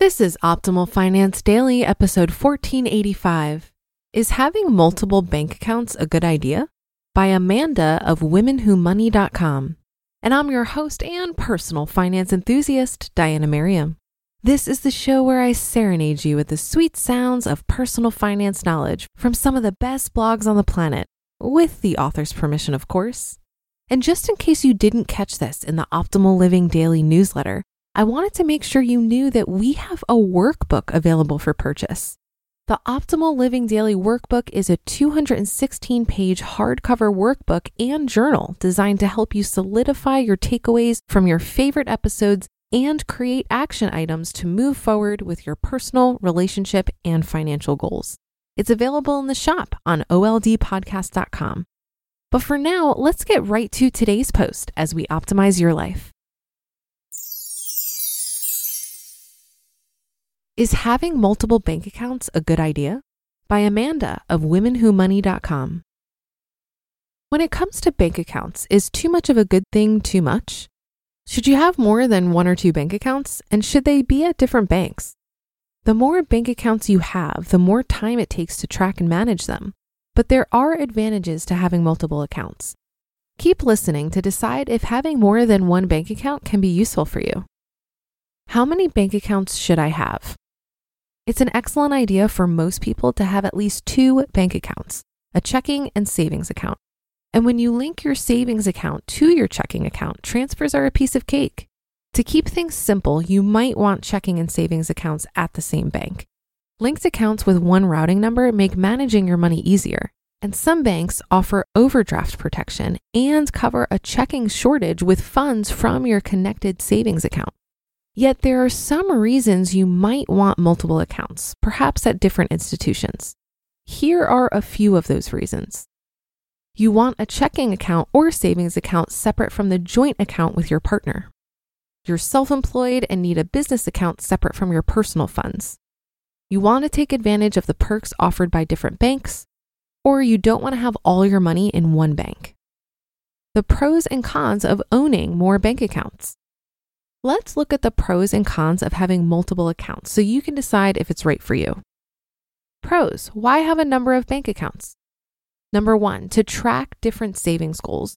This is Optimal Finance Daily, episode 1485. Is having multiple bank accounts a good idea? By Amanda of WomenWhoMoney.com. And I'm your host and personal finance enthusiast, Diana Merriam. This is the show where I serenade you with the sweet sounds of personal finance knowledge from some of the best blogs on the planet, with the author's permission, of course. And just in case you didn't catch this in the Optimal Living Daily newsletter, I wanted to make sure you knew that we have a workbook available for purchase. The Optimal Living Daily Workbook is a 216 page hardcover workbook and journal designed to help you solidify your takeaways from your favorite episodes and create action items to move forward with your personal, relationship, and financial goals. It's available in the shop on oldpodcast.com. But for now, let's get right to today's post as we optimize your life. Is having multiple bank accounts a good idea? By Amanda of WomenWhoMoney.com. When it comes to bank accounts, is too much of a good thing too much? Should you have more than one or two bank accounts, and should they be at different banks? The more bank accounts you have, the more time it takes to track and manage them. But there are advantages to having multiple accounts. Keep listening to decide if having more than one bank account can be useful for you. How many bank accounts should I have? It's an excellent idea for most people to have at least two bank accounts, a checking and savings account. And when you link your savings account to your checking account, transfers are a piece of cake. To keep things simple, you might want checking and savings accounts at the same bank. Linked accounts with one routing number make managing your money easier. And some banks offer overdraft protection and cover a checking shortage with funds from your connected savings account. Yet there are some reasons you might want multiple accounts, perhaps at different institutions. Here are a few of those reasons. You want a checking account or savings account separate from the joint account with your partner. You're self employed and need a business account separate from your personal funds. You want to take advantage of the perks offered by different banks, or you don't want to have all your money in one bank. The pros and cons of owning more bank accounts. Let's look at the pros and cons of having multiple accounts so you can decide if it's right for you. Pros Why have a number of bank accounts? Number one, to track different savings goals.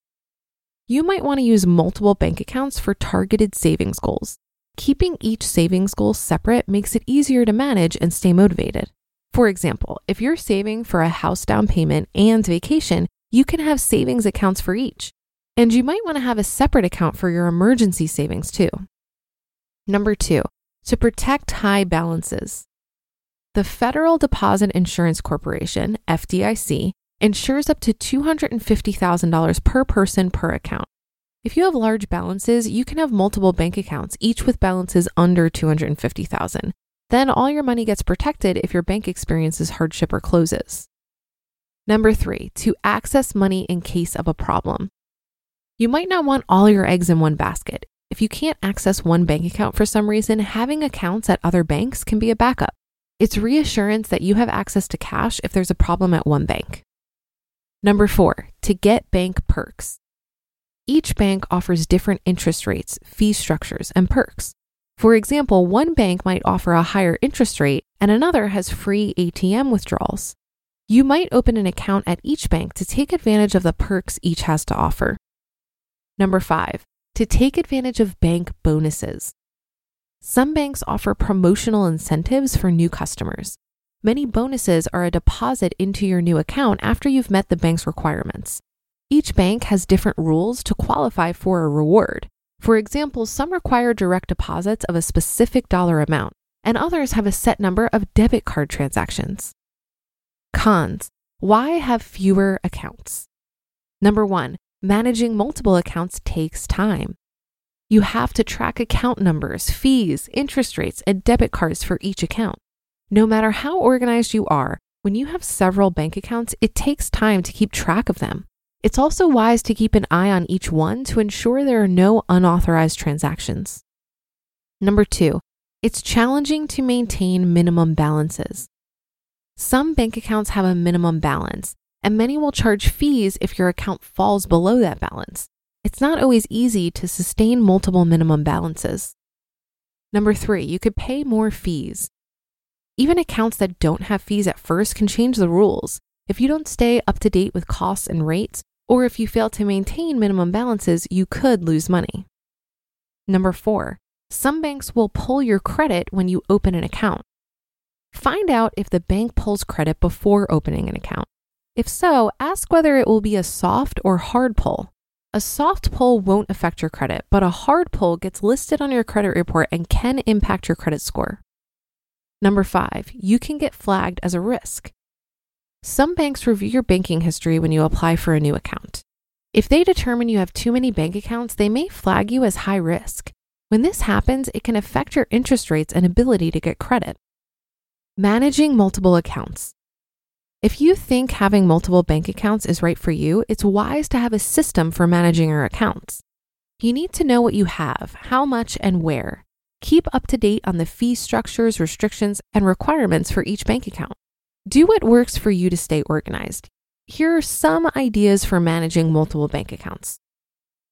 You might want to use multiple bank accounts for targeted savings goals. Keeping each savings goal separate makes it easier to manage and stay motivated. For example, if you're saving for a house down payment and vacation, you can have savings accounts for each. And you might want to have a separate account for your emergency savings too. Number two, to protect high balances. The Federal Deposit Insurance Corporation, FDIC, insures up to $250,000 per person per account. If you have large balances, you can have multiple bank accounts, each with balances under 250,000. Then all your money gets protected if your bank experiences hardship or closes. Number 3, to access money in case of a problem. You might not want all your eggs in one basket. If you can't access one bank account for some reason, having accounts at other banks can be a backup. It's reassurance that you have access to cash if there's a problem at one bank. Number four, to get bank perks. Each bank offers different interest rates, fee structures, and perks. For example, one bank might offer a higher interest rate and another has free ATM withdrawals. You might open an account at each bank to take advantage of the perks each has to offer. Number five, to take advantage of bank bonuses. Some banks offer promotional incentives for new customers. Many bonuses are a deposit into your new account after you've met the bank's requirements. Each bank has different rules to qualify for a reward. For example, some require direct deposits of a specific dollar amount, and others have a set number of debit card transactions. Cons Why have fewer accounts? Number one, managing multiple accounts takes time. You have to track account numbers, fees, interest rates, and debit cards for each account. No matter how organized you are, when you have several bank accounts, it takes time to keep track of them. It's also wise to keep an eye on each one to ensure there are no unauthorized transactions. Number two, it's challenging to maintain minimum balances. Some bank accounts have a minimum balance, and many will charge fees if your account falls below that balance. It's not always easy to sustain multiple minimum balances. Number three, you could pay more fees. Even accounts that don't have fees at first can change the rules. If you don't stay up to date with costs and rates, or if you fail to maintain minimum balances, you could lose money. Number four, some banks will pull your credit when you open an account. Find out if the bank pulls credit before opening an account. If so, ask whether it will be a soft or hard pull. A soft pull won't affect your credit, but a hard pull gets listed on your credit report and can impact your credit score. Number five, you can get flagged as a risk. Some banks review your banking history when you apply for a new account. If they determine you have too many bank accounts, they may flag you as high risk. When this happens, it can affect your interest rates and ability to get credit. Managing multiple accounts. If you think having multiple bank accounts is right for you, it's wise to have a system for managing your accounts. You need to know what you have, how much, and where. Keep up to date on the fee structures, restrictions, and requirements for each bank account. Do what works for you to stay organized. Here are some ideas for managing multiple bank accounts.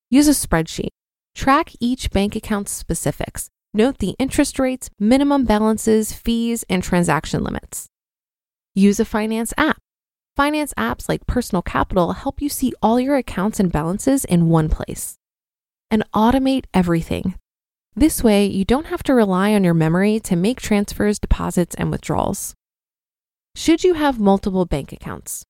Use a spreadsheet. Track each bank account's specifics. Note the interest rates, minimum balances, fees, and transaction limits. Use a finance app. Finance apps like Personal Capital help you see all your accounts and balances in one place. And automate everything. This way, you don't have to rely on your memory to make transfers, deposits, and withdrawals. Should you have multiple bank accounts?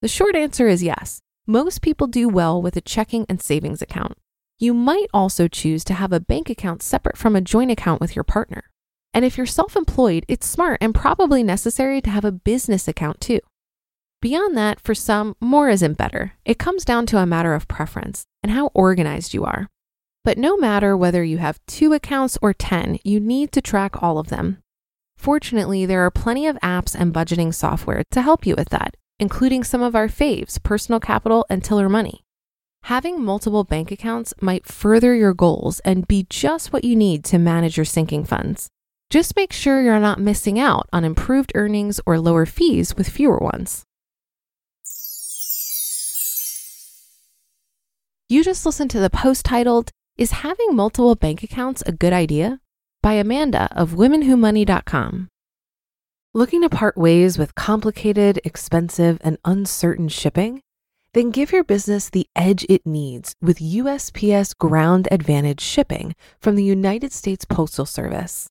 The short answer is yes. Most people do well with a checking and savings account. You might also choose to have a bank account separate from a joint account with your partner. And if you're self employed, it's smart and probably necessary to have a business account too. Beyond that, for some, more isn't better. It comes down to a matter of preference and how organized you are. But no matter whether you have two accounts or 10, you need to track all of them. Fortunately, there are plenty of apps and budgeting software to help you with that, including some of our faves, Personal Capital and Tiller Money. Having multiple bank accounts might further your goals and be just what you need to manage your sinking funds. Just make sure you're not missing out on improved earnings or lower fees with fewer ones. You just listened to the post titled, Is Having Multiple Bank Accounts a Good Idea? by Amanda of WomenWhoMoney.com. Looking to part ways with complicated, expensive, and uncertain shipping? Then give your business the edge it needs with USPS Ground Advantage shipping from the United States Postal Service.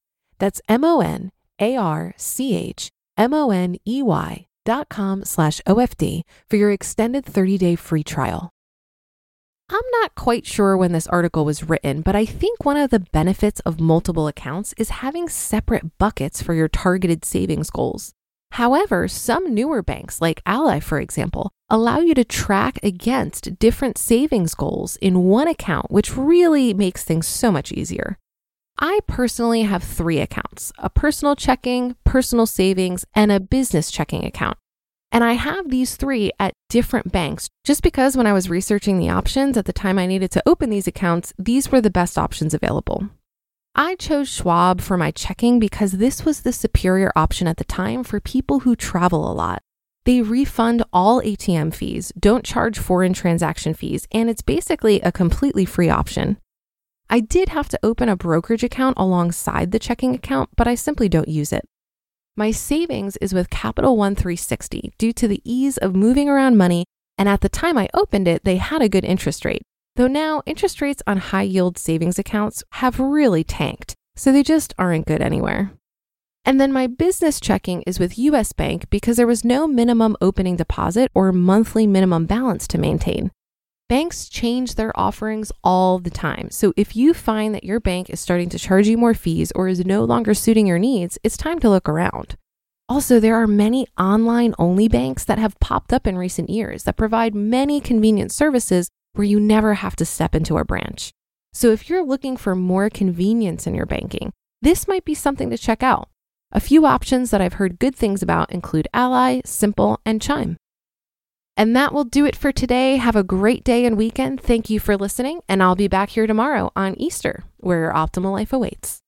That's M O N A R C H M O N E Y dot com slash OFD for your extended 30 day free trial. I'm not quite sure when this article was written, but I think one of the benefits of multiple accounts is having separate buckets for your targeted savings goals. However, some newer banks, like Ally, for example, allow you to track against different savings goals in one account, which really makes things so much easier. I personally have three accounts a personal checking, personal savings, and a business checking account. And I have these three at different banks just because when I was researching the options at the time I needed to open these accounts, these were the best options available. I chose Schwab for my checking because this was the superior option at the time for people who travel a lot. They refund all ATM fees, don't charge foreign transaction fees, and it's basically a completely free option. I did have to open a brokerage account alongside the checking account, but I simply don't use it. My savings is with Capital One 360 due to the ease of moving around money, and at the time I opened it, they had a good interest rate. Though now interest rates on high yield savings accounts have really tanked, so they just aren't good anywhere. And then my business checking is with US Bank because there was no minimum opening deposit or monthly minimum balance to maintain. Banks change their offerings all the time. So if you find that your bank is starting to charge you more fees or is no longer suiting your needs, it's time to look around. Also, there are many online only banks that have popped up in recent years that provide many convenient services where you never have to step into a branch. So if you're looking for more convenience in your banking, this might be something to check out. A few options that I've heard good things about include Ally, Simple, and Chime. And that will do it for today. Have a great day and weekend. Thank you for listening, and I'll be back here tomorrow on Easter, where your optimal life awaits.